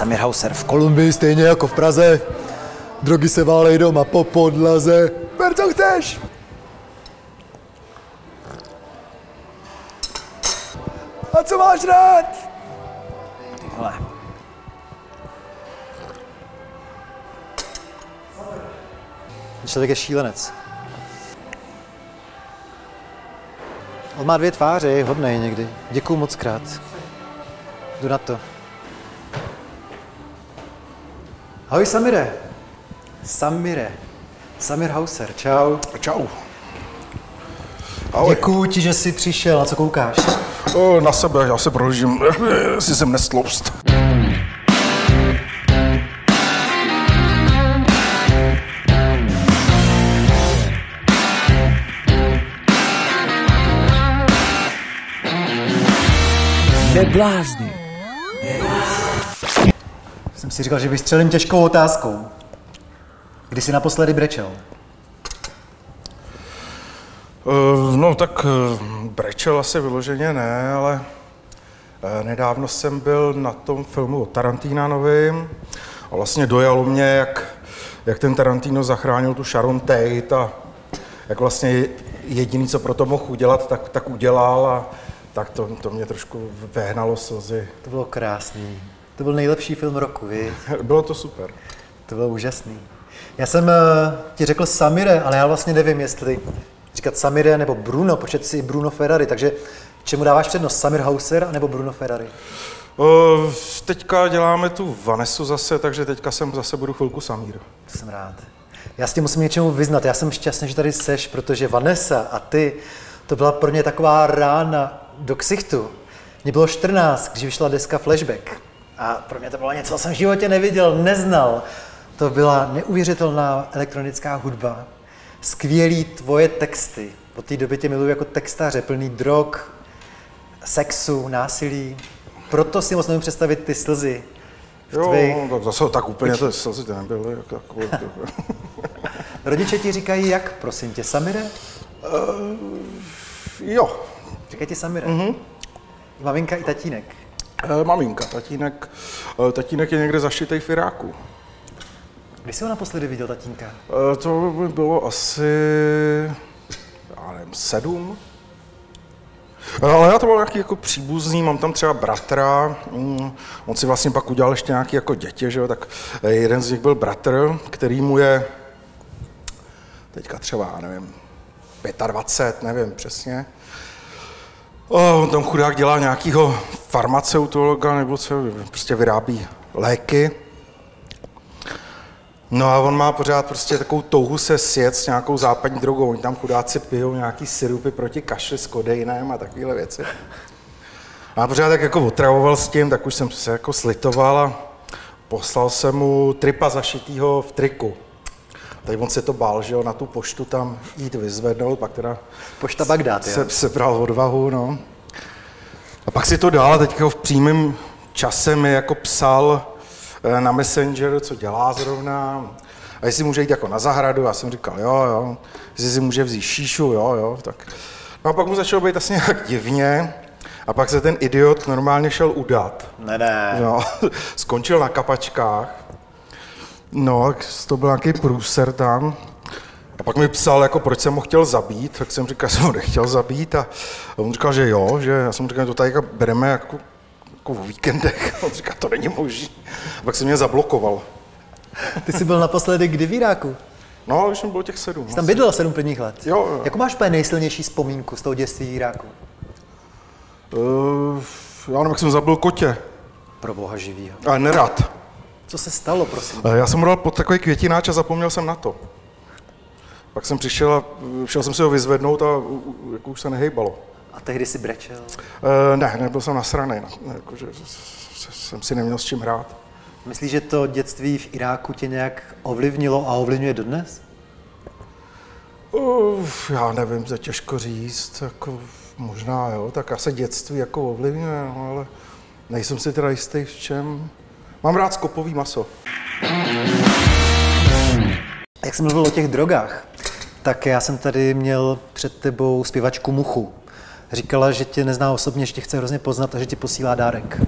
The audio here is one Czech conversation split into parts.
Samir Hauser v Kolumbii stejně jako v Praze. Drogy se válej doma po podlaze. Ber, co chceš. A co máš rád? Ty vole. Člověk je šílenec. On má dvě tváře, je hodnej někdy. Děkuju moc krát. Jdu na to. Ahoj Samire. Samire. Samir Hauser, čau. Čau. Ahoj. Děkuju ti, že jsi přišel. Na co koukáš? O, na sebe, já se prožím, jestli jsem nestloust. Neblázni. Jsem si říkal, že vystřelím těžkou otázkou. Kdy jsi naposledy brečel? Uh, no tak uh, brečel asi vyloženě ne, ale uh, nedávno jsem byl na tom filmu o Tarantína novým a vlastně dojalo mě, jak, jak ten Tarantino zachránil tu Sharon Tate a jak vlastně jediný, co pro to mohl udělat, tak, tak udělal a tak to, to mě trošku vehnalo slzy. To bylo krásný. To byl nejlepší film roku, vy? Bylo to super. To bylo úžasný. Já jsem uh, ti řekl Samire, ale já vlastně nevím, jestli říkat Samire nebo Bruno, počet si Bruno Ferrari, takže čemu dáváš přednost, Samir Hauser nebo Bruno Ferrari? Uh, teďka děláme tu Vanesu zase, takže teďka jsem zase budu chvilku Samír. To jsem rád. Já s tím musím něčemu vyznat. Já jsem šťastný, že tady seš, protože Vanessa a ty, to byla pro mě taková rána do ksichtu. Mně bylo 14, když vyšla deska Flashback. A pro mě to bylo něco, co jsem v životě neviděl, neznal. To byla neuvěřitelná elektronická hudba. Skvělý tvoje texty. Od té doby tě miluji jako textaře, plný drog, sexu, násilí. Proto si moc nevím představit ty slzy. Jo, tvých- no, tak zase tak úplně to slzy to nebyly. Jako, jako, jako. Rodiče ti říkají jak, prosím tě, Samire? jo, Říkají ti Samire. Mm-hmm. Maminka i tatínek. E, maminka, tatínek, e, tatínek je někde zašitej v Iráku. Kdy jsi ho naposledy viděl, tatínka? E, to by bylo asi, já nevím, sedm. E, Ale já to byl nějaký jako příbuzný, mám tam třeba bratra, mm, on si vlastně pak udělal ještě nějaký jako děti, že jo, tak jeden z nich byl bratr, který mu je teďka třeba, já nevím, 25, nevím přesně. O, on tam chudák dělá nějakého farmaceutologa, nebo co, prostě vyrábí léky. No a on má pořád prostě takovou touhu se sjet s nějakou západní drogou. Oni tam chudáci pijou nějaký syrupy proti kašli s kodeinem a takovéhle věci. A pořád tak jako otravoval s tím, tak už jsem se jako slitoval a poslal jsem mu tripa zašitýho v triku. Tady on se to bál, že jo, na tu poštu tam jít vyzvednout, pak teda Pošta Bagdád, jo? se, sebral odvahu, no. A pak si to dal, teď v přímém čase mi jako psal eh, na Messenger, co dělá zrovna, a jestli může jít jako na zahradu, já jsem říkal, jo, jo, jestli si může vzít šíšu, jo, jo, tak. No a pak mu začalo být asi nějak divně, a pak se ten idiot normálně šel udat. Ne, ne. No, skončil na kapačkách. No, to byl nějaký průser tam. A pak mi psal, jako proč jsem ho chtěl zabít, tak jsem říkal, že jsem ho nechtěl zabít a on říkal, že jo, že já jsem říkal, to tady jako bereme jako, jako o víkendech. On říkal, to není možné. A pak se mě zablokoval. Ty jsi byl naposledy kdy v Iráku? No, když jsem byl těch sedm. Jsi tam bydlel sedm prvních let. Jo, jo. Jakou máš úplně nejsilnější vzpomínku z toho dětství v Iráku? Uh, já nevím, jak jsem zabil kotě. Pro boha živýho. Ale nerad. Co se stalo, prosím? Eh, Já jsem dal pod takový květináč a zapomněl jsem na to. Pak jsem přišel a eh, šel jsem si ho vyzvednout a jako už se nehejbalo. A tehdy si brečel. E, ne, nebyl jsem nasraný, no. jako, že s- s- jsem si neměl s čím hrát. Myslíš, že to dětství v Iráku tě nějak ovlivnilo a ovlivňuje dodnes? Uf, já nevím, to je těžko říct, jako možná jo, tak asi dětství jako ovlivňuje, no, ale nejsem si teda jistý v čem. Mám rád skopový maso. Jak jsem mluvil o těch drogách, tak já jsem tady měl před tebou zpěvačku Muchu. Říkala, že tě nezná osobně, že tě chce hrozně poznat a že ti posílá dárek.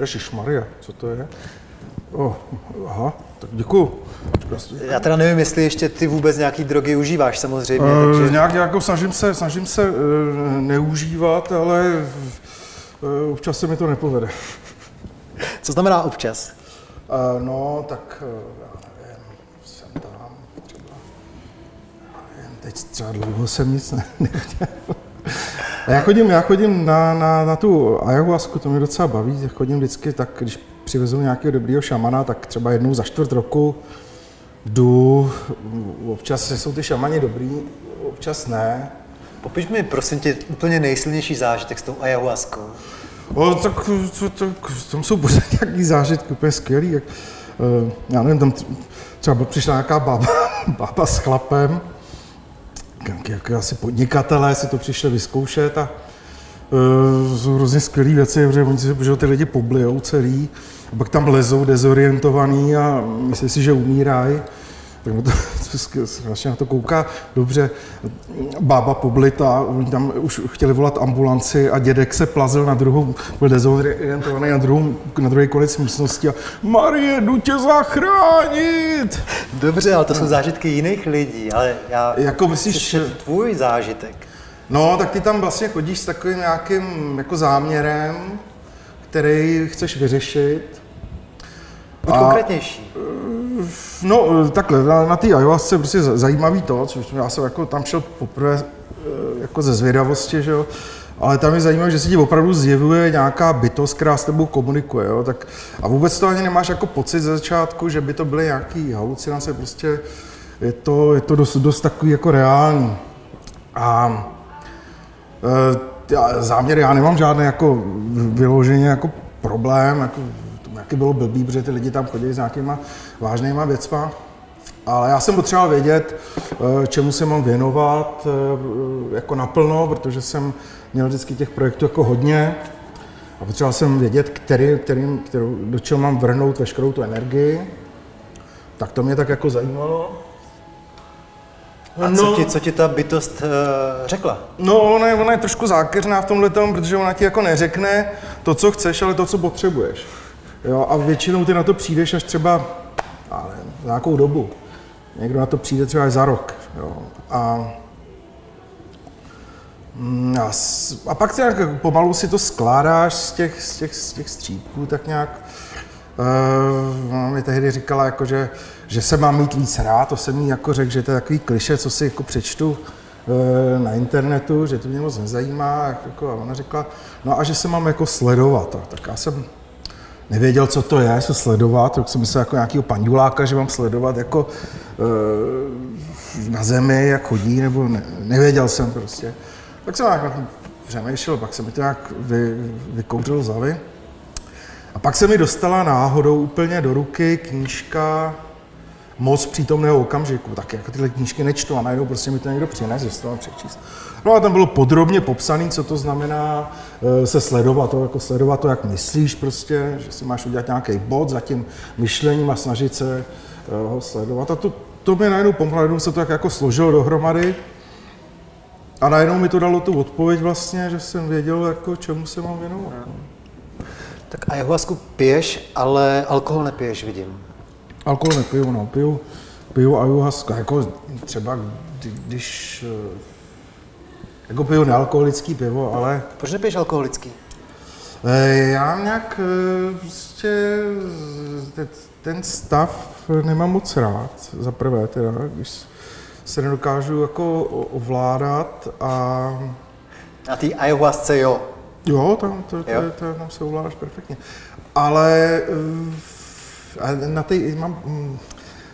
Ježíš Maria, co to je? Oh, aha, tak děkuju. Já teda nevím, jestli ještě ty vůbec nějaký drogy užíváš samozřejmě. Uh, takže... Nějak jako snažím se, snažím se uh, neužívat, ale uh, občas se mi to nepovede. Co znamená občas? Uh, no, tak uh, já nevím, jsem tam třeba, nevím, teď třeba dlouho jsem nic ne, nechtěl. Já chodím, já chodím na, na, na tu ayahuasku, to mě docela baví, chodím vždycky tak, když přivezu nějakého dobrýho šamana, tak třeba jednou za čtvrt roku jdu, občas jsou ty šamani dobrý, občas ne. Popiš mi prosím tě úplně nejsilnější zážitek s tou ayahuaskou. O, tak to, to, tam jsou pořád nějaký zážitky úplně skvělý. Jak, uh, já nevím, tam třeba přišla nějaká bába, bába s chlapem, jak, jak asi podnikatelé si to přišli vyzkoušet a uh, jsou hrozně skvělé věci, protože oni si že ty lidi poblijou celý, a pak tam lezou dezorientovaný a myslí si, že umírají. Tak to, to strašně na to kouká. Dobře, bába poblita, oni tam už chtěli volat ambulanci a dědek se plazil na druhou, byl dezorientovaný na, druhou, na druhý konec místnosti a Marie, jdu tě zachránit! Dobře, ale to jsou zážitky jiných lidí, ale já... Jako myslíš... tvůj zážitek. No, tak ty tam vlastně chodíš s takovým nějakým jako záměrem, který chceš vyřešit. Buď konkrétnější. No, takhle, na, na té ayahuasce prostě zajímavý to, což já jsem jako tam šel poprvé eh, jako ze zvědavosti, že jo, ale tam je zajímavé, že se ti opravdu zjevuje nějaká bytost, která s tebou komunikuje, jo, tak a vůbec to ani nemáš jako pocit ze začátku, že by to byly nějaký halucinace, prostě je to, je to dost, dost takový jako reální. A e, záměr, já nemám žádný jako vyloženě jako problém, jako taky bylo blbý, protože ty lidi tam chodili s nějakýma vážnýma věcma. Ale já jsem potřeboval vědět, eh, čemu se mám věnovat eh, jako naplno, protože jsem měl vždycky těch projektů jako hodně. A potřeboval jsem vědět, který, kterým, kterou, do čeho mám vrhnout veškerou tu energii. Tak to mě tak jako zajímalo. A no, co, ti, co ti ta bytost uh, řekla? No, ona je, ona je trošku zákeřná v tomhle tom, protože ona ti jako neřekne to, co chceš, ale to, co potřebuješ. Jo, a většinou ty na to přijdeš až třeba ale, za nějakou dobu. Někdo na to přijde třeba až za rok. Jo. A, mm, a, a pak nějak pomalu si to skládáš z těch, z těch, z těch střípků, tak nějak Uh, mi tehdy říkala, jako, že, že se mám mít víc rád, to jsem jí jako řekl, že to je takový kliše, co si jako přečtu uh, na internetu, že to mě moc nezajímá. Jako, a ona řekla, no a že se mám jako sledovat. Tak já jsem nevěděl, co to je, co sledovat, tak jsem myslel jako nějakého panduláka, že mám sledovat jako e, na zemi, jak chodí, nebo ne, nevěděl jsem prostě. Tak jsem nějak přemýšlel, pak se mi to nějak vy, vykouřil z. A pak se mi dostala náhodou úplně do ruky knížka Moc přítomného okamžiku. Tak jako tyhle knížky nečtu a najednou prostě mi to někdo přines, že to mám přečíst. No a tam bylo podrobně popsané, co to znamená eh, se sledovat, to, jako sledovat to, jak myslíš prostě, že si máš udělat nějaký bod za tím myšlením a snažit se eh, ho sledovat. A to, to mi najednou najednou se to tak jako složilo dohromady. A najednou mi to dalo tu odpověď vlastně, že jsem věděl, jako čemu se mám věnovat. No. Tak a ayahuasku piješ, ale alkohol nepiješ, vidím. Alkohol nepiju, no, piju, piju ayahuasku, jako třeba když eh, jako piju nealkoholický pivo, ale... Proč nepiješ alkoholický? Eh, já nějak eh, prostě ten stav nemám moc rád, za prvé teda, když se nedokážu jako ovládat a... A ty ayahuasce jo? Jo, tam, to, to, jo? To, tam se ovládáš perfektně. Ale eh, na té mám, hm,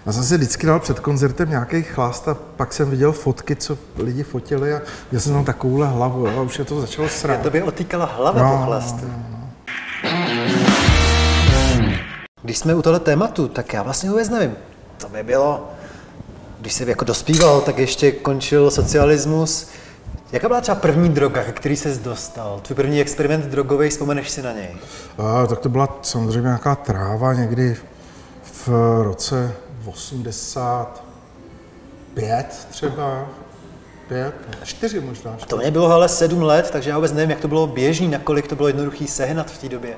já jsem si vždycky dal před koncertem nějaký chlast a pak jsem viděl fotky, co lidi fotili a já jsem tam takovouhle hlavu a už je to začalo srát. To by otýkala hlava no, po chlastu. No, no. Když jsme u tohle tématu, tak já vlastně vůbec nevím. To by bylo, když jsi jako dospíval, tak ještě končil socialismus. Jaká byla třeba první droga, ke který jsi dostal? Tvůj první experiment drogový, vzpomeneš si na něj? A, tak to byla samozřejmě nějaká tráva někdy v roce 85 třeba, pět, čtyři možná. A to mě bylo ale sedm let, takže já vůbec nevím, jak to bylo běžný, nakolik to bylo jednoduchý sehnat v té době.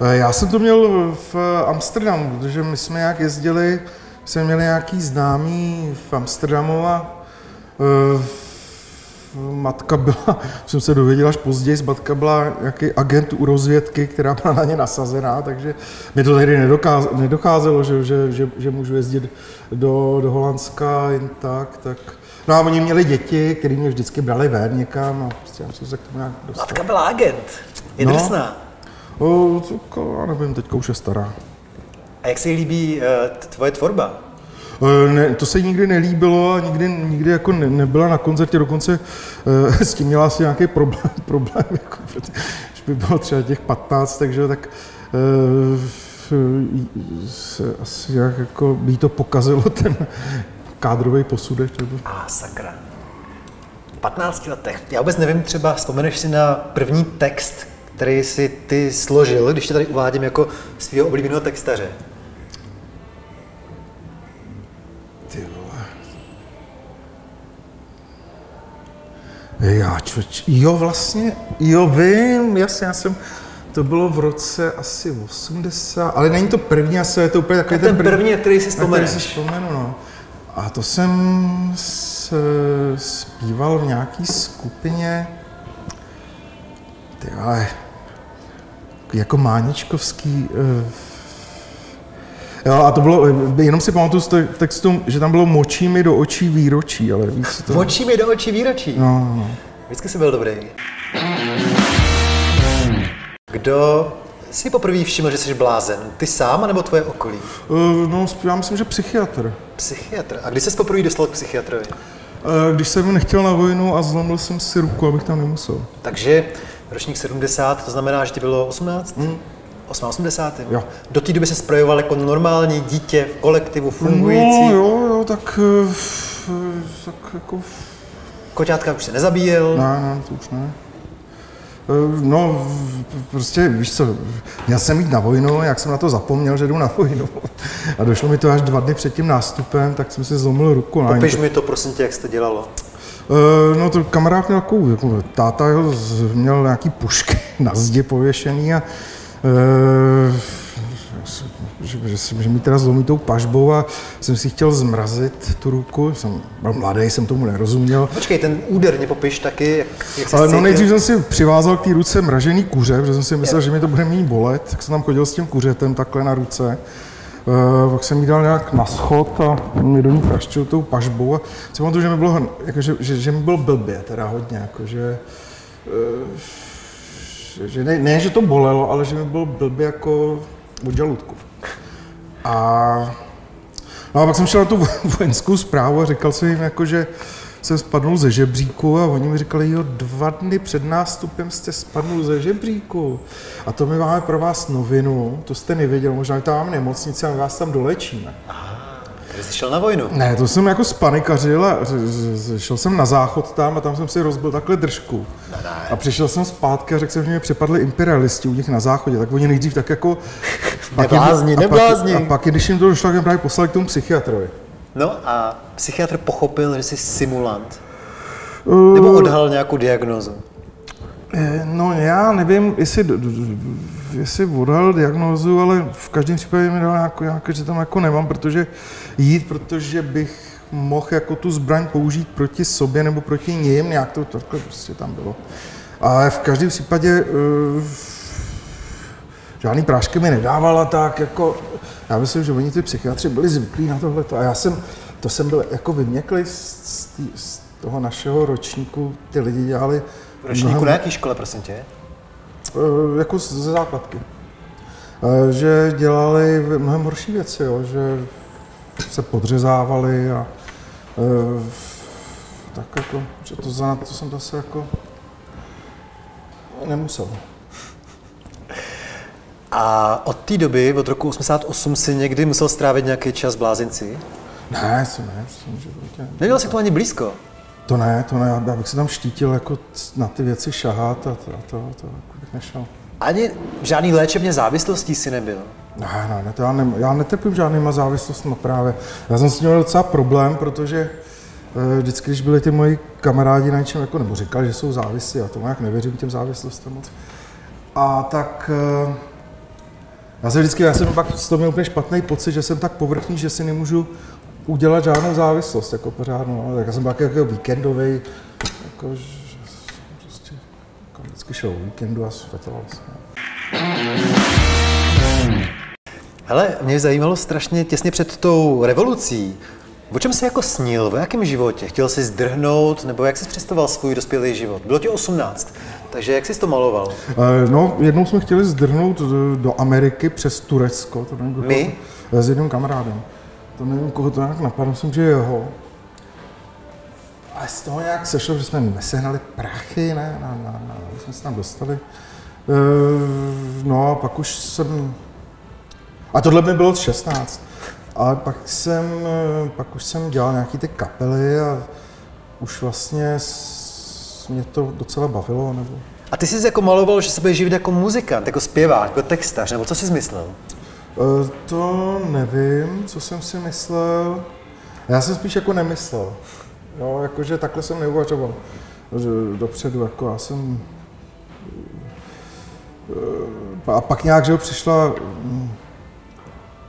Eh, Já jsem to měl v Amsterdamu, protože my jsme nějak jezdili, jsme měli nějaký známý v Amsterdamu a eh, matka byla, jsem se dověděl až později, matka byla nějaký agent u rozvědky, která byla na ně nasazená, takže mi to tehdy nedokáz, nedocházelo, že, že, že, že můžu jezdit do, do Holandska jen tak, tak No a oni měli děti, který mě vždycky brali ven někam a prostě já jsem se k tomu nějak dostal. Matka byla agent. Je No. drsná. O, co, já nevím, teďka už je stará. A jak se jí líbí t- tvoje tvorba? E, Ne, to se nikdy nelíbilo a nikdy, nikdy jako ne, nebyla na koncertě, dokonce e, s tím měla asi nějaký problém, problém jako, protože by bylo třeba těch 15, takže tak e, se asi nějak jako by to pokazilo ten kádrový posudek. A sakra. V 15 letech. Já vůbec nevím, třeba vzpomeneš si na první text, který si ty složil, když tě tady uvádím jako svého oblíbeného textaře. Já, čoč, jo, vlastně, jo, vím, jasně, já jsem, to bylo v roce asi 80, ale není to první, asi je to úplně takový ten první, na který si vzpomeneš. který si vzpomenu, no. A to jsem s, zpíval v nějaký skupině, ty ale, jako Máničkovský, eh, Jo, a to bylo, jenom si pamatuju z te- textu, že tam bylo močí mi do očí výročí, ale víc to... Očí mi do očí výročí. No, no, no. Vždycky jsi byl dobrý. Kdo si poprvé všiml, že jsi blázen? Ty sám, nebo tvoje okolí? Eh, No, já myslím, že psychiatr. Psychiatr. A kdy jsi poprvé dostal k psychiatrovi? Eh, Když jsem nechtěl na vojnu a zlomil jsem si ruku, abych tam nemusel. Takže ročník 70, to znamená, že ti bylo 18? Hmm. 88. Jo. Do té doby se sprojoval jako normální dítě v kolektivu fungující. No, jo, jo, tak, eh, f- tak jako... Koťátka už se nezabíjel. Ne, ne, to už ne. Eh, No, prostě, víš co, měl jsem jít na vojnu, jak jsem na to zapomněl, že jdu na vojnu. A došlo mi to až dva dny před tím nástupem, tak jsem si zlomil ruku. No, Popiš mi to, prosím tě, jak jsi to dělalo. Eh, No to kamarád měl takovou, jako, táta měl nějaký pušky na zdi pověšený a eh, že, že, jsem- že mi teda zlomí tou pažbou a jsem si chtěl zmrazit tu ruku, jsem byl mladý, jsem tomu nerozuměl. Počkej, ten úder mě popiš taky, jak, jak Ale no nejdřív jsem si přivázal k té ruce mražený kuře, protože jsem si myslel, že mi to bude méně bolet, tak jsem tam chodil s tím kuřetem takhle na ruce. Uh, pak jsem jí dal nějak na schod a mě do ní praštil tou pažbou. A si pamatuju, že mi bylo, jako, že, že, že mi bylo blbě teda hodně, jako, že, uh, že ne, ne, že to bolelo, ale že mi bylo blbě jako od žaludku. A No a pak jsem šel na tu vo- vojenskou zprávu a říkal jsem jim, jako, že jsem spadnul ze žebříku a oni mi říkali, jo, dva dny před nástupem jste spadnul ze žebříku. A to my máme pro vás novinu, to jste nevěděl, možná tam máme nemocnici a my vás tam dolečíme. Když jsi šel na vojnu. Ne, to jsem jako spanikařil a šel jsem na záchod tam a tam jsem si rozbil takhle držku. A přišel jsem zpátky a řekl jsem, že mě přepadli imperialisti u nich na záchodě, tak oni nejdřív tak jako... je- Neblázni, a pak- neblázni. A pak, když jim to došlo, tak mě právě poslali k tomu psychiatrovi. No a psychiatr pochopil, že jsi simulant. Uh, Nebo odhalil nějakou diagnózu. Eh, No já nevím, jestli, jestli odhal diagnózu, ale v každém případě mi dal nějakou, nějakou, že tam jako nemám, protože jít, protože bych mohl jako tu zbraň použít proti sobě nebo proti ním, nějak to takhle prostě tam bylo. Ale v každém případě uh, žádný prášky mi nedávala, tak jako, já myslím, že oni ty psychiatři byli zvyklí na tohle. A já jsem, to jsem byl jako vyměklý z, z, z toho našeho ročníku, ty lidi dělali ročníku mnohem- na jaký škole, prosím tě? Eh, jako ze základky. Eh, Že dělali v- mnohem horší věci, jo, že se podřezávali a eh, tak jako, že to za to jsem zase jako nemusel. A od té doby, od roku 88, si někdy musel strávit nějaký čas v blázinci? Ne, to ne, myslím, že tě... Neměl jsi tomu ani blízko. To ne, to ne, já bych se tam štítil jako na ty věci šahat a to, a to, to jako bych nešel. Ani žádný léčebně závislostí si nebyl. Ne, ne, ne to já, ne, já netrpím žádnýma závislostmi právě. Já jsem s tím měl docela problém, protože eh, vždycky, když byli ty moji kamarádi na něčem, jako, nebo říkali, že jsou závislí, já tomu jak nevěřím těm závislostem moc. A tak, eh, Já jsem vždycky, já jsem pak z toho měl úplně špatný pocit, že jsem tak povrchní, že si nemůžu udělat žádnou závislost jako pořádnou. No. Tak já jsem pak jako víkendový, jako, že prostě jako vždycky šel o víkendu a svetoval jsem. Hele, mě zajímalo strašně těsně před tou revolucí, O čem jsi jako snil? V jakém životě? Chtěl jsi zdrhnout? Nebo jak jsi představoval svůj dospělý život? Bylo ti 18, takže jak jsi to maloval? Eh, No, jednou jsme chtěli zdrhnout do- Ameriky přes Turecko. To My? S jedním kamarádem. To nevím, koho to nějak napadlo, myslím, že jeho. A z toho nějak sešlo, že jsme nesehnali prachy, ne, na, na, na, jsme se tam dostali. Eh, No a pak už jsem, a tohle mi bylo 16. A pak jsem, eh, pak už jsem dělal nějaký ty kapely a už vlastně mě to docela bavilo, nebo A ty jsi jako maloval, že se budeš živit jako muzikant, jako zpěvák, jako textař, nebo co jsi myslel? Eh, To nevím, co jsem si myslel. Já jsem spíš jako nemyslel. Jo, jakože takhle jsem neuvažoval. Dopředu, jako já jsem... eh, A pak nějak, že jo, přišla mm,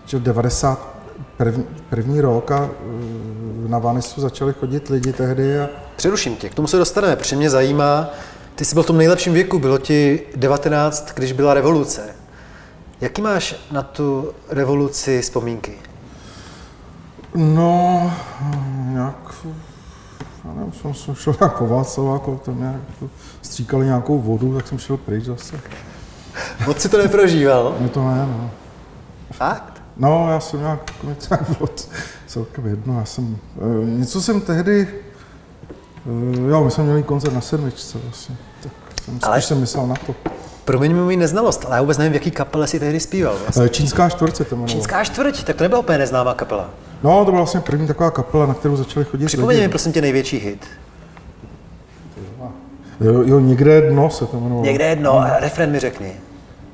že 90 první, první rok a eh, na Vanisu začali chodit lidi tehdy a Přeruším tě, k tomu se dostaneme, protože mě zajímá, ty jsi byl v tom nejlepším věku, bylo ti 19, když byla revoluce. Jaký máš na tu revoluci vzpomínky? No, nějak, já nevím, jsem, jsem šel nějak po Václaváku, tam nějak jako stříkali nějakou vodu, tak jsem šel pryč zase. Moc si to neprožíval? No to ne, no. Fakt? No, já jsem nějak, jako mi to nějak bylo celkem jedno, já jsem, e, něco jsem tehdy, e, jo, my jsme měli koncert na sedmičce vlastně, tak jsem spíš Ale- jsem myslel na to. Promiň mi neznalost, ale já vůbec nevím, v jaký kapele si tehdy zpíval. Vlastně. E, Čínská čtvrtce to jmenovalo. Čínská čtvrť, tak to nebyla úplně neznámá kapela. No, to byla vlastně první taková kapela, na kterou začali chodit Připomeň mi prosím tě největší hit. Jo, jo, někde dno se to jmenovalo. Někde jedno, a refren mi řekni.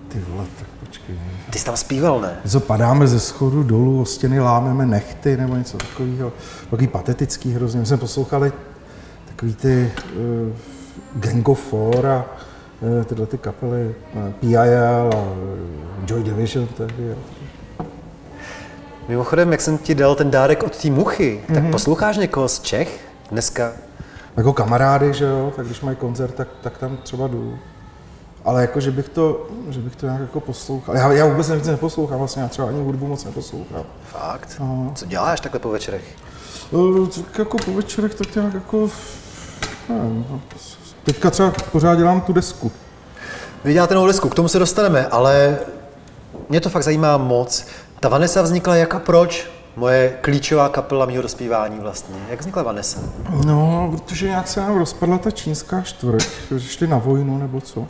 Ty vole, tak počkej. Ty jsi tam zpíval, ne? Co padáme ze schodu dolů, o stěny lámeme nechty nebo něco takového. Takový patetický hrozně. My jsme poslouchali takový ty uh, Gang of Four a tyhle ty kapely uh, PIL a uh, Joy Division tehdy. Mimochodem, jak jsem ti dal ten dárek od té muchy, tak posloucháš někoho z Čech dneska? Jako kamarády, že jo, tak když mají koncert, tak, tak tam třeba jdu. Ale jako, že bych to, že bych to nějak jako poslouchal. Já, já vůbec nic neposlouchám, vlastně já třeba ani hudbu moc neposlouchám. Fakt? No. Co děláš takhle po večerech? Eh, Tak jako po večerech tak nějak jako, nevím, no, teďka třeba pořád dělám tu desku. Vy děláte novou desku, k tomu se dostaneme, ale mě to fakt zajímá moc. Ta Vanessa vznikla jak a proč? Moje klíčová kapela mého dospívání vlastně. Jak vznikla Vanessa? No, protože nějak se nám rozpadla ta čínská čtvrť, že šli na vojnu nebo co.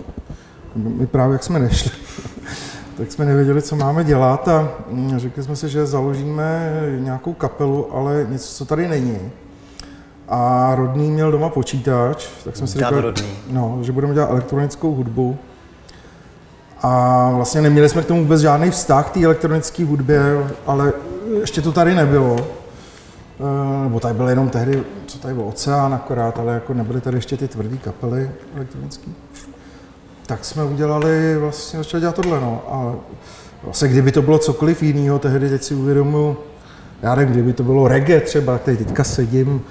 My právě jak jsme nešli, tak jsme nevěděli, co máme dělat a řekli jsme si, že založíme nějakou kapelu, ale něco, co tady není. A Rodný měl doma počítač, tak jsme si Rodný. no, že budeme dělat elektronickou hudbu. A vlastně neměli jsme k tomu vůbec žádný vztah k té elektronické hudbě, ale ještě to tady nebylo. Eh, Nebo tady byl jenom tehdy, co tady byl oceán akorát, ale jako nebyly tady ještě ty tvrdé kapely elektronické. Tak jsme udělali, vlastně začali dělat tohle, no. A vlastně kdyby to bylo cokoliv jiného, tehdy teď si uvědomuji, já nevím, kdyby to bylo reggae třeba, tady teďka sedím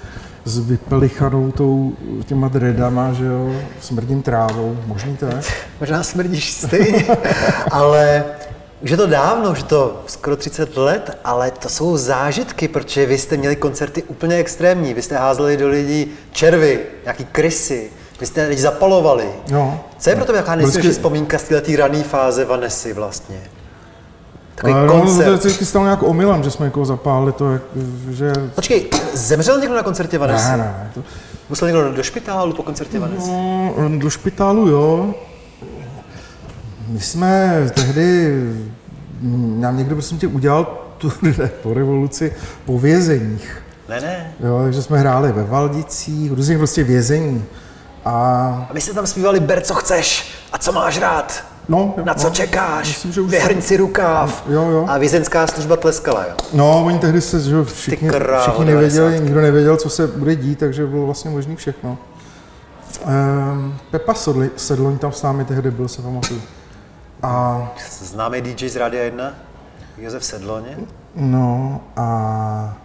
s vypelichanou tou, těma dreadama, že jo, smrdím trávou, možný to je? Možná smrdíš stejně, ale už je to dávno, už je to skoro 30 let, ale to jsou zážitky, protože vy jste měli koncerty úplně extrémní. Vy jste házeli do lidí červy, nějaký krysy, vy jste lidi zapalovali. Jo. Co je pro tebe nějaká nejsilnější vzpomínka z této rané fáze Vanessy vlastně? Takový Ale no, to koncert. je vždycky stalo nějak omylem, že jsme někoho zapálili, to jak, že... Počkej, zemřel někdo na koncertě Vanessy? Ne, ne, to, Musel někdo do špitálu po koncertě Vanessy? No, do špitálu, jo. My jsme tehdy, nám někdo prosím tě udělal turné po revoluci po vězeních. Ne, ne. Jo, takže jsme hráli ve Valdicích, různých prostě vězení. A A vy jste tam zpívali Ber, co chceš a co máš rád. No, Na co no, čekáš? Myslím, že už Vyhrň si rukáv. Jo, jo. A vězenská služba tleskala, jo. No, oni tehdy se, že všichni, krávo, všichni nevěděli, 90. nikdo nevěděl, co se bude dít, takže bylo vlastně možný všechno. Um, Pepa Sedli- Sedloň tam s námi tehdy byl, se pamatuju. A... Známý DJ z Rádia 1, Josef Sedloně. No a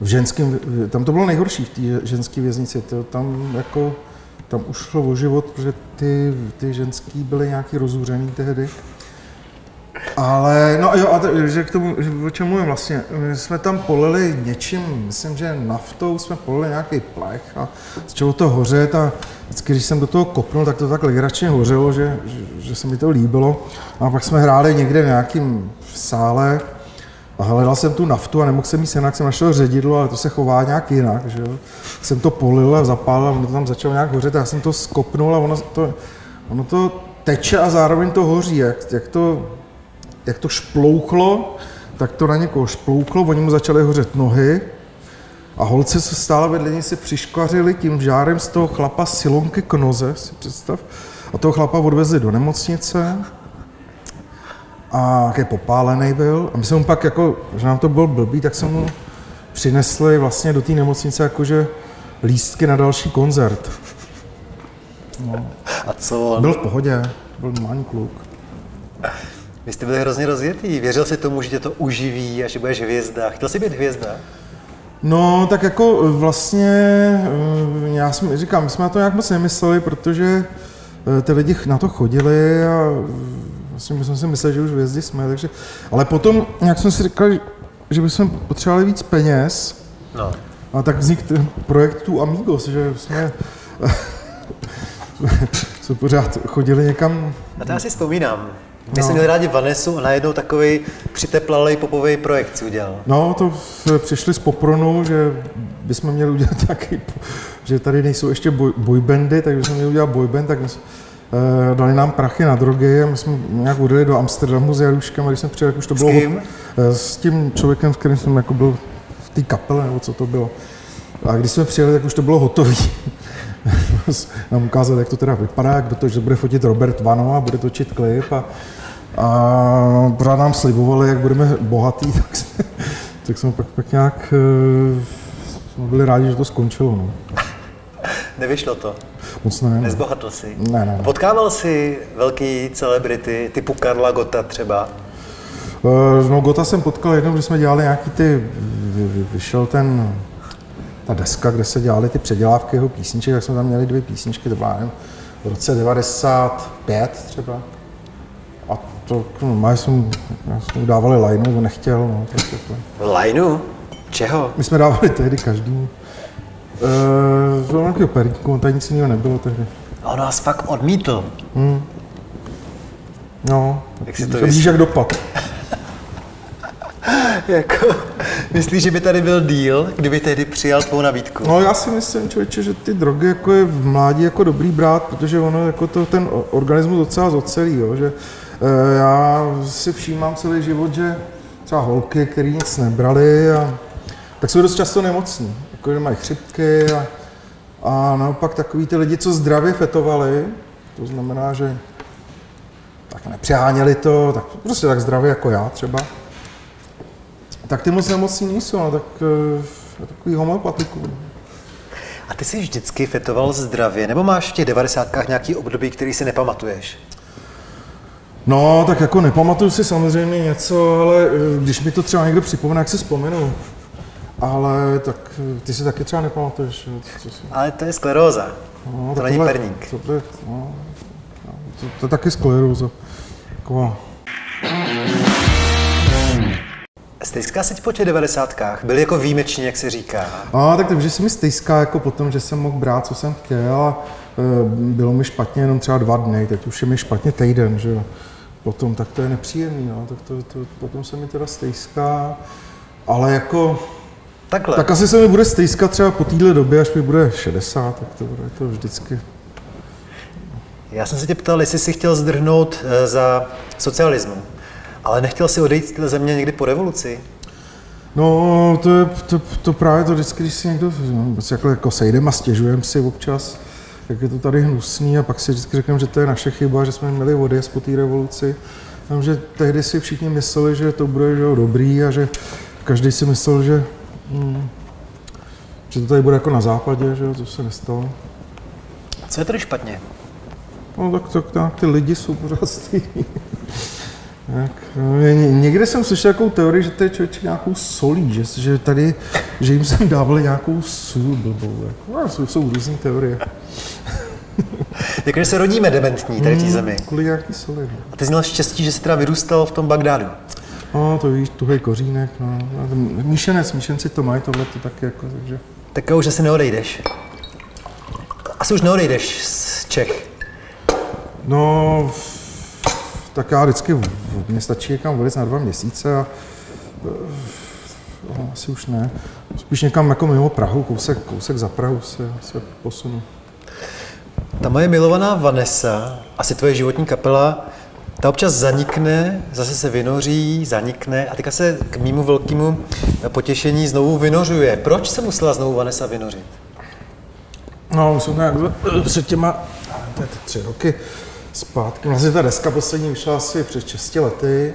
v ženském, tam to bylo nejhorší v té ženské věznici, to tam jako, tam už šlo o život, protože ty, ty ženský byly nějaký rozúřený tehdy. Ale, no jo, a to, že k tomu, že o čem mluvím vlastně, my jsme tam polili něčím, myslím, že naftou jsme polili nějaký plech a začalo to hořet a vždycky, když jsem do toho kopnul, tak to tak legračně hořelo, že, že, že se mi to líbilo. A pak jsme hráli někde v nějakém sále a hledal jsem tu naftu a nemohl jsem jí jinak, jsem našel ředidlo, ale to se chová nějak jinak, že jo. Jsem to polil a zapálil a ono to tam začalo nějak hořet a já jsem to skopnul a ono to, ono to teče a zároveň to hoří, jak, jak to jak to šplouchlo, tak to na někoho šplouchlo, oni mu začaly hořet nohy a holce, co stále vedle něj, se přiškvařili tím žárem z toho chlapa silonky k noze, si představ. A toho chlapa odvezli do nemocnice a je popálený byl. A my jsme mu pak, jako, že nám to bylo blbý, tak jsme mu přinesli vlastně do té nemocnice jakože lístky na další koncert. No. A co on? Byl v pohodě, byl normální kluk. Vy jste byli hrozně rozjetý. Věřil jsi tomu, že tě to uživí a že budeš hvězda. Chtěl jsi být hvězda? No, tak jako vlastně, eh, já jsem, říkám, my jsme na to nějak moc nemysleli, protože eh, ty lidi na to chodili a vlastně my jsme si mysleli, že už hvězdy jsme, takže, ale potom, jak jsme si říkali, že bychom potřebovali víc peněz, no. a tak vznikl projekt tu Amigos, že jsme jsme pořád chodili někam. A to já si vzpomínám. My no. jsme měli rádi Vanesu a najednou takový přiteplalej popový projekt si udělal. No, to přišli z Popronu, že bychom měli udělat nějaký, že tady nejsou ještě boj, boybandy, takže jsme měli udělat boyband, tak jsme, uh, dali nám prachy na drogy a my jsme nějak udali do Amsterdamu s Jaruškem a když jsme přijeli, už to bylo... S kým? Uh, s tím člověkem, s kterým jsem jako byl v té kapele, nebo co to bylo. A když jsme přijeli, tak už to bylo hotové. nám ukázal, jak to teda vypadá, jak to, že bude fotit Robert Vano a bude točit klip a, a pořád nám slibovali, jak budeme bohatí, tak jsme, tak jsme pak, pak nějak eh, jsme byli rádi, že to skončilo. No. Nevyšlo to? Moc ne. Nezbohatl jsi? Ne, ne. Potkával jsi velký celebrity, typu Karla Gota třeba? Uh, no Gota jsem potkal jednou, když jsme dělali nějaký ty, vyšel ten ta deska, kde se dělaly ty předělávky jeho písniček, tak jsme tam měli dvě písničky, to byla nevím, v roce 95 třeba. A to, no, jsme, jsme dávali lineu, to nechtěl. No, tak jako. Lineu? Čeho? My jsme dávali tehdy každý. Uh, to nějakého perníku, on tady nic jiného nebylo tehdy. A on nás fakt odmítl. Hmm. No, jak si to víš, jak dopad. jako, myslíš, že by tady byl díl, kdyby tehdy přijal tvou nabídku? No já si myslím, člověče, že ty drogy jako je v mládí jako dobrý brát, protože ono jako to ten organismus docela zocelí, jo, že e, já si všímám celý život, že třeba holky, které nic nebrali, a, tak jsou dost často nemocní, jako že mají chřipky a, a naopak takový ty lidi, co zdravě fetovali, to znamená, že tak nepřeháněli to, tak prostě tak zdravě jako já třeba, tak ty moc nemocní nejsou, no, tak uh, takový homeopatiku. A ty jsi vždycky fetoval zdravě, nebo máš v těch devadesátkách nějaký období, který si nepamatuješ? No, tak jako nepamatuju si samozřejmě něco, ale eh, když mi to třeba někdo připomene, jak si vzpomenu. Ale tak ty si taky třeba nepamatuješ. Co si... Ale to je skleróza. No, to není perník. To, to, no, to, to, je taky skleróza. Taková Stejská se po těch devadesátkách? Byli jako výjimeční, jak se říká. A tak takže se mi stejská jako potom, že jsem mohl brát, co jsem chtěl a e, bylo mi špatně jenom třeba dva dny, teď už je mi špatně týden, že jo. Potom, tak to je nepříjemný, no. tak to, to, potom se mi teda stejská, ale jako... Takhle. Tak asi se mi bude stejskat třeba po téhle době, až mi bude 60, tak to bude to vždycky. Já jsem se tě ptal, jestli jsi chtěl zdrhnout e, za socialismu. Ale nechtěl si odejít z té země někdy po revoluci? No, to, je, to, to právě to vždycky, když si někdo no, jako, jako sejdeme a stěžujeme si občas, jak je to tady hnusný a pak si vždycky řekneme, že to je naše chyba, že jsme měli vody po té revoluci. že tehdy si všichni mysleli, že to bude že jo, dobrý a že každý si myslel, že, hm, že to tady bude jako na západě, že jo, to se nestalo. Co je tady špatně? No tak, tak, tak ty lidi jsou pořád stejní. Tak, no, někde jsem slyšel takovou teorii, že to je člověk nějakou solí, že, že tady, že jim jsem dávali nějakou sůl blbou. Jako, no, jsou, jsou různé teorie. Jakože se rodíme dementní tady v té Hmm, zemi. Kvůli nějaký soli. No. A ty jsi měl štěstí, že jsi teda vyrůstal v tom Bagdádu. No, to víš, tuhej kořínek, no. Míšenec, míšenci to mají, tohle to taky jako, takže. Tak už asi neodejdeš. Asi už neodejdeš z Čech. No, tak já vždycky, mě stačí někam vylez na dva měsíce a no, asi už ne. Spíš někam jako mimo Prahu, kousek, kousek za Prahu se, se posunu. Ta moje milovaná Vanessa, asi tvoje životní kapela, ta občas zanikne, zase se vynoří, zanikne a teďka se k mýmu velkému potěšení znovu vynořuje. Proč se musela znovu Vanessa vynořit? No, jsou nějak před těma, to je tři roky zpátky. Vlastně ta deska poslední vyšla asi před 6 lety.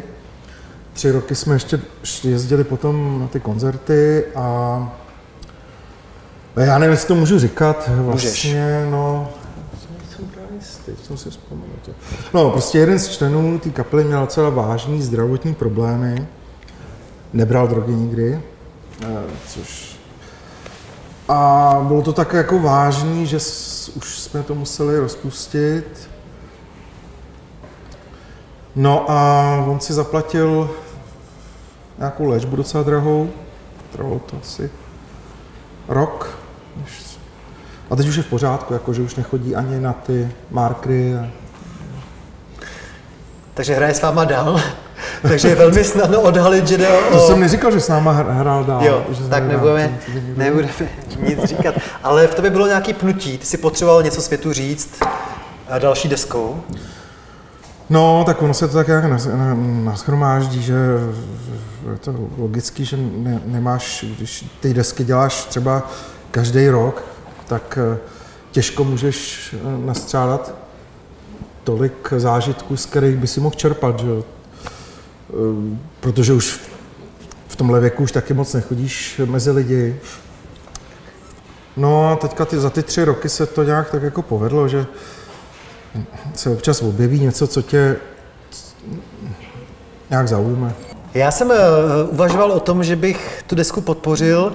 Tři roky jsme ještě jezdili potom na ty koncerty a a já nevím, jestli to můžu říkat. Vlastně, no, jistý, jsem si vzpomněl. No, prostě jeden z členů té kapely měl docela vážný zdravotní problémy. Nebral drogy nikdy, eh, což a bylo to tak jako vážný, že už jsme to museli rozpustit. No a on si zaplatil nějakou léčbu docela drahou. Trvalo to asi rok. než- A teď už je v pořádku, jako že už nechodí ani na ty markry. A... Takže hraje s váma dál, takže je velmi snadno odhalit, že jde o... To jsem neříkal, že s náma hr- hrál dál. Jo, že tak nebudeme, nebudeme nic říkat. Ale v tobě bylo nějaký pnutí, ty si potřeboval něco světu říct a další deskou. No, tak ono se to tak nějak na- naschromáždí, že je to logický, že ne, nemáš, když ty desky děláš třeba každý rok, tak eh, těžko můžeš eh, nastřádat tolik zážitků, z kterých by si mohl čerpat, že. Eh, Protože už v tomhle věku už taky moc nechodíš mezi lidi. No a teďka ty, za ty tři roky se to nějak tak jako povedlo, že se občas objeví něco, co tě nějak zaujme. Já jsem uvažoval o tom, že bych tu desku podpořil,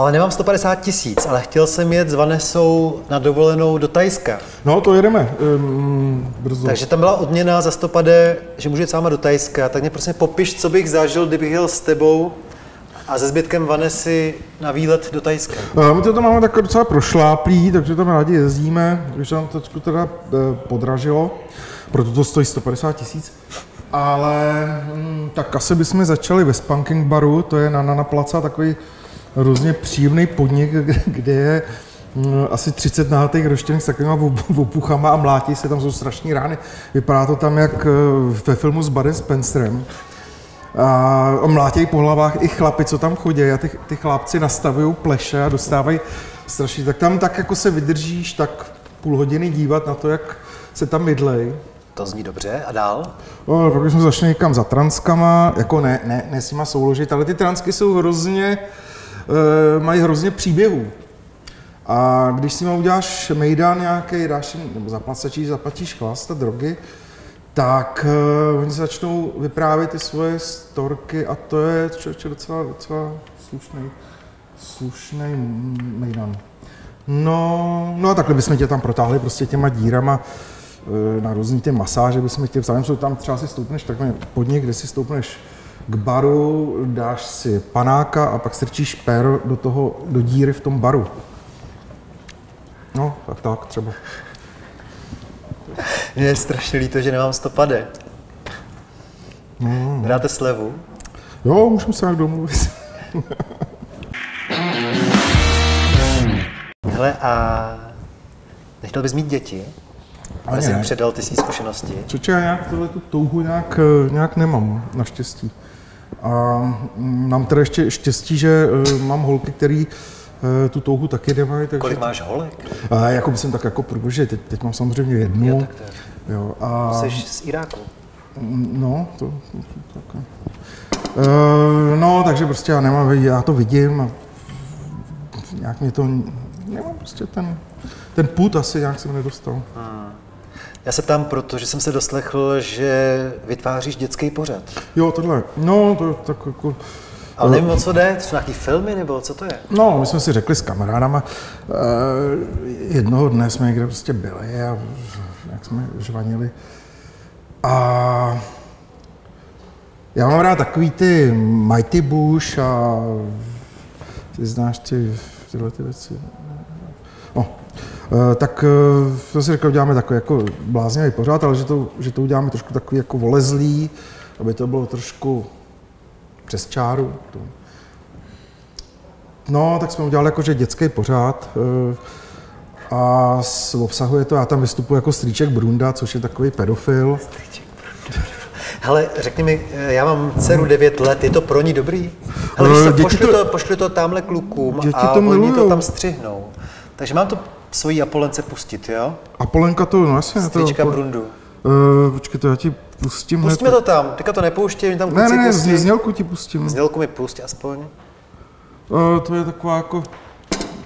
ale nemám 150 tisíc, ale chtěl jsem jet s Vanessou na dovolenou do Tajska. No, to jedeme um, brzo. Takže tam byla odměna za stopade, že můžu jet s váma do Tajska. Tak mě prosím popiš, co bych zažil, kdybych jel s tebou a se zbytkem Vanessy na výlet do Tajska. Uh, My to tam máme tak docela prošláplý, takže tam rádi jezdíme, když nám to teda eh, podražilo, proto to stojí 150 tisíc. Ale hm, tak asi bychom začali ve Spanking baru, to je na Nana Placa, takový hrozně příjemný podnik, kde- je hm, asi 30 nahatých roštěnek s takovýma op- opuchama a mlátí se, tam jsou strašní rány. Vypadá to tam jak eh, ve filmu s Budem Spencerem. A mlátějí po hlavách i chlapi, co tam chodí a ty, ty chlapci nastavují pleše a dostávají strašně, tak tam tak jako se vydržíš tak půl hodiny dívat na to, jak se tam mydlej. To zní dobře. A dál? No, pak jsme zašli někam za transkama, jako ne, ne, ne s nima souložit, ale ty transky jsou hrozně, e, mají hrozně příběhů. A když si nima uděláš mejdan nějaký, dáš jim, nebo zaplatíš, zaplatíš chlast a drogy, tak uh, oni začnou vyprávět ty svoje storky a to je člověče docela, docela slušný, slušný mejdan. No, no a takhle bychom tě tam protáhli prostě těma dírama eh, na různý ty masáže, bychom tě vzali, jsou tam třeba si stoupneš takhle podnik, kde si stoupneš k baru, dáš si panáka a pak strčíš péro do toho, do díry v tom baru. No, tak tak třeba. Mně je strašně líto, že nemám stopade. No. Dáte slevu? Jo, můžeme se nějak domluvit. Hele, a nechtěl bys mít děti? Ale Ani jsi předal ty své zkušenosti. Čoče, já tohle tu touhu nějak, eh, nějak nemám, naštěstí. A mm, mám teda ještě štěstí, že eh, mám holky, který eh, tu touhu taky nemají, takže... Kolik máš holek? A jako jsem tak jako průběžně, teď, teď mám samozřejmě jednu. Jo, tak to. Jo, a, Jsi z Iráku. no, to, to, tak. Uh, no, takže prostě já nemám, já to vidím a nějak mě to, nemám prostě ten, ten put asi nějak jsem nedostal. Já se ptám proto, že jsem se doslechl, že vytváříš dětský pořad. Jo, tohle, no, to tak jako... Ale nevím, o co jde, to jsou nějaký filmy, nebo co to je? No, my jsme si řekli s kamarádama, uh, jednoho dne jsme někde prostě byli a jak jsme žvanili. A já mám rád takový ty Mighty Bush a ty znáš ty, tyhle ty věci. No, eh, tak eh, to si řekl, uděláme takový jako bláznivý pořád, ale že to, že to uděláme trošku takový jako volezlý, aby to bylo trošku přes čáru. No, tak jsme udělali jakože dětský pořád eh, a obsahuje to, já tam vystupuji jako strýček Brunda, což je takový pedofil. Hele, řekni mi, eh, já mám dceru 9 let, je to pro ní dobrý? Hele, víš co, pošli to, to, pošli to tamhle klukům a to oni to tam střihnou. Takže mám to svojí Apolence pustit, jo? Apolenka to, no jasně. Stříčka to, Brundu. Uh, počkej, to já ti pustím. Pustíme hned. to tam, teďka to nepouští, oni tam Ne, ne, ne, pustí. znělku ti pustím. Znělku mi pusť aspoň. Uh, to je taková jako...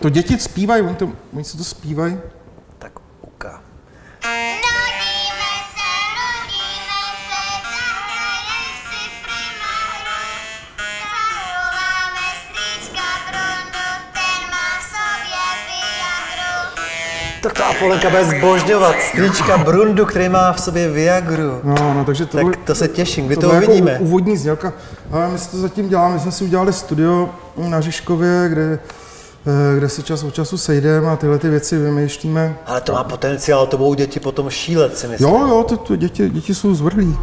To děti zpívají, oni, to, oni si to zpívají. Tak uka. Rodíme Tak ta Apolenka bude zbožňovat strýčka Brundu, který má v sobě Viagru. No, no, takže tohle, Tak to se těším, kdy to tohle je uvidíme. Jako úvodní znělka. Ale my si to zatím děláme, my jsme si udělali studio na Žižkově, kde, eh, kde se čas od času sejdeme a tyhle ty věci vymýšlíme. Ale to má potenciál, to budou děti potom šílet, si myslím. Jo, jo, to, to děti, děti jsou zvrhlí.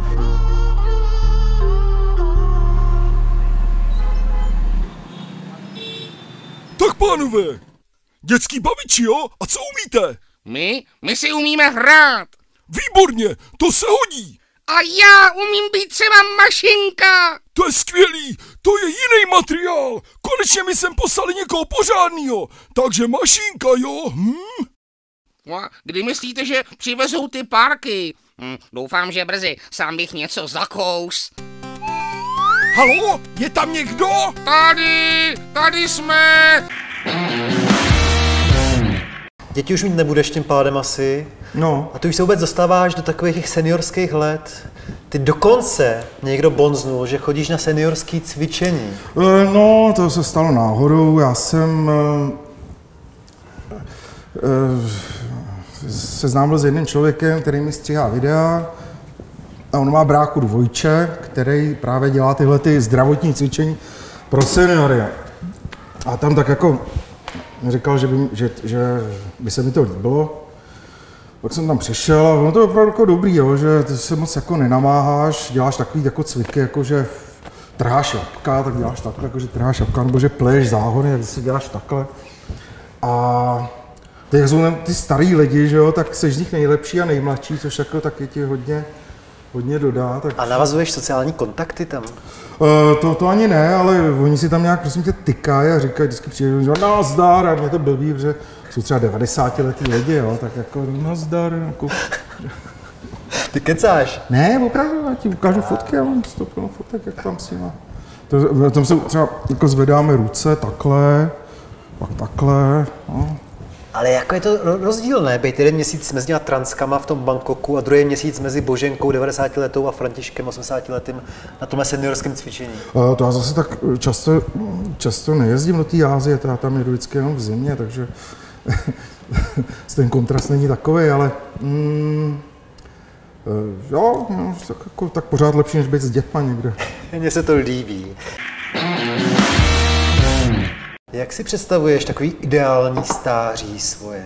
Tak pánové, dětský baviči, jo? A co umíte? My? My si umíme hrát. Výborně, to se hodí. A já umím být třeba mašinka. To je skvělý, to je jiný materiál. Konečně mi sem poslali někoho pořádného. Takže mašinka, jo? Hm? No a kdy myslíte, že přivezou ty párky? Hm, doufám, že brzy. Sám bych něco zakous. Halo, je tam někdo? Tady, tady jsme. Děti už mít nebudeš tím pádem asi. No, A ty už se vůbec dostáváš do takových těch seniorských let. Ty dokonce někdo bonznul, že chodíš na seniorský cvičení. Eh, no, to se stalo náhodou. Já jsem eh, eh, seznámil s jedním člověkem, který mi stříhá videa. A on má bráchu dvojče, který právě dělá tyhle ty zdravotní cvičení pro seniory. A tam tak jako říkal, že by, že, že by se mi to líbilo. Pak jsem tam přišel a ono to je opravdu jako dobrý, jo, že ty se moc jako nenamáháš, děláš takový jako cviky, jako že trháš jabka, tak děláš takhle, jako že trháš jabka, nebo že pleješ záhony, tak si děláš takhle. A ty, jak jsou ty starý lidi, že jo, tak jsi z nich nejlepší a nejmladší, což jako taky ti hodně, hodně dodá. Tak, A navazuješ sociální kontakty tam. Uh, to, to ani ne, ale oni si tam nějak prosím tě tykají a říkají, vždycky přijde, že nazdar a mě to blbý, protože jsou třeba 90 letý lidi, jo, tak jako nazdar, jako, Ty kecáš. ne, opravdu, já ti ukážu fotky, já mám stopno fotek, jak tam si má. To, tam se třeba jako zvedáme ruce takhle, pak takhle, no. Ale jako je to ro- rozdílné, být jeden měsíc mezi transkama v tom Bangkoku a druhý měsíc mezi Boženkou 90 letou a Františkem 80 letým na tomhle seniorském cvičení. Uh, to já zase tak často, často nejezdím do té Ázie, to já tam jedu vždycky jenom v zimě, takže ten kontrast není takový, ale mm, eh, jo, no, tak, jako, tak pořád lepší, než být s dětma někde. Mně se to líbí. Jak si představuješ takový ideální stáří svoje?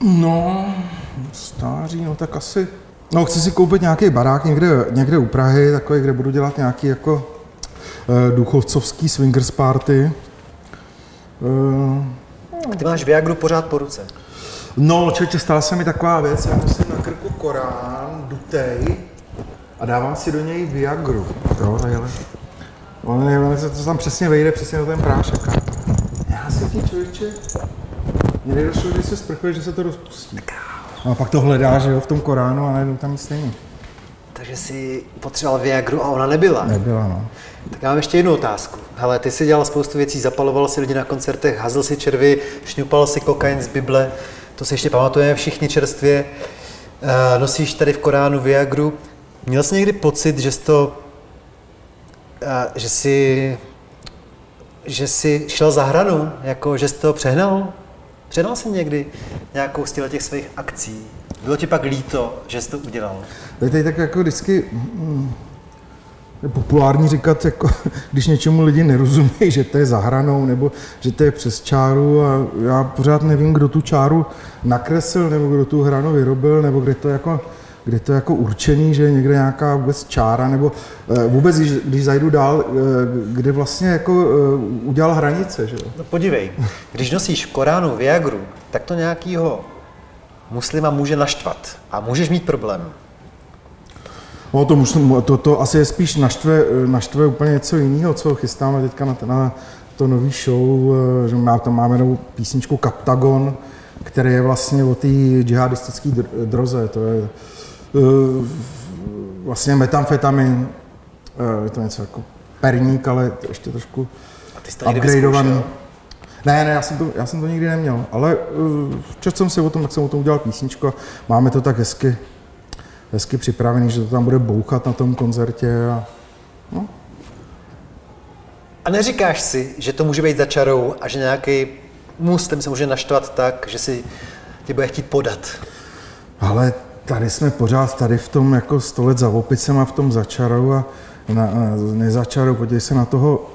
No, stáří, no tak asi, no chci si koupit nějaký barák někde, někde u Prahy, takový, kde budu dělat nějaký jako eh, důchodcovský swingers party. Eh, Ty máš Viagru pořád po ruce. No, člověče, stala se mi taková věc, já nosím na krku Korán, dutej, a dávám si do něj Viagru. Jo, takhle. On nevím, se to tam přesně vejde, přesně do ten prášek. Já si ti člověče, mě nedošlo, že se sprchuje, že se to rozpustí. No a pak to hledá, že jo, v tom Koránu a najednou tam nic není. Takže si potřeboval Viagru a ona nebyla. Nebyla, no. Tak já mám ještě jednu otázku. Hele, ty jsi dělal spoustu věcí, zapaloval si lidi na koncertech, hazel si červy, šňupal si kokain z Bible. To si ještě pamatujeme všichni čerstvě. Uh, nosíš tady v Koránu Viagru. Měl jsi někdy pocit, že jsi to, že jsi, že jsi šel za hranu, jako že jsi to přehnal? Přehnal jsi někdy nějakou z těch svých akcí? Bylo ti pak líto, že jsi to udělal? Tady, tady tak jako vždycky mm, je populární říkat, jako, když něčemu lidi nerozumějí, že to je za hranou, nebo že to je přes čáru a já pořád nevím, kdo tu čáru nakreslil, nebo kdo tu hranu vyrobil, nebo kde to jako kde to je jako určený, že je někde nějaká vůbec čára, nebo eh, vůbec, když, když zajdu dál, eh, kde vlastně jako eh, udělal hranice, že? No podívej, když nosíš v Koránu Viagru, tak to nějakýho muslima může naštvat a můžeš mít problém. No, to, musím, to, to asi je spíš naštve, naštve úplně něco jiného, co chystáme teďka na, na to nový show, že má, tam máme novou písničku Kaptagon, který je vlastně o té džihadistické dr- droze. To je vlastně metamfetamin, uh, je to něco jako perník, ale to ještě trošku A ty jsi to někdy upgradeovaný. Ne, ne, já jsem, to, já jsem to nikdy neměl, ale uh, četl jsem si o tom, tak jsem o tom udělal písničku a máme to tak hezky, hezky připravený, že to tam bude bouchat na tom koncertě a A neříkáš si, že to může být za čarou a že nějaký muslim se může naštvat tak, že si tě bude chtít podat. Ale tady jsme pořád tady v tom jako sto let za opicem a v tom začarou a na, nezačarou. Podívej se na toho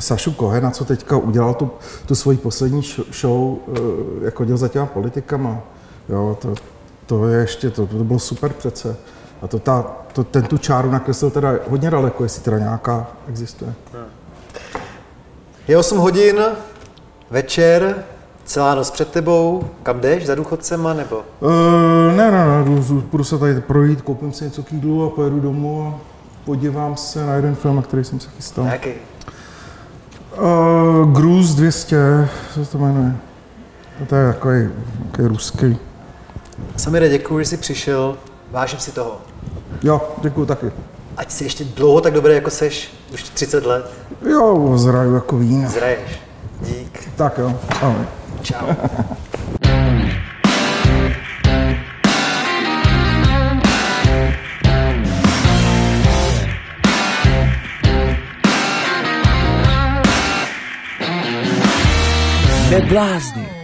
Sašu Kohena, co teďka udělal tu, tu svoji poslední show, eh, jako děl za těma politikama. Jo, to, to je ještě, to, to bylo super přece. A to, ta, to, ten tu čáru nakreslil teda hodně daleko, jestli teda nějaká existuje. Je 8 hodin, večer, celá noc před tebou. Kam jdeš? Za důchodcema nebo? Uh, ne, ne, ne, jdu, půjdu se tady projít, koupím si něco k jídlu a pojedu domů a podívám se na jeden film, na který jsem se chystal. Nějaký? Uh, Gruz 200, co se to jmenuje? To je takový, takový ruský. Samire, děkuji, že jsi přišel. Vážím si toho. Jo, děkuji taky. Ať jsi ještě dlouho tak dobrý, jako seš. Už 30 let. Jo, zraju jako víno. Zraješ. Dík. Tak jo, ahoj. Čau. Neblázni.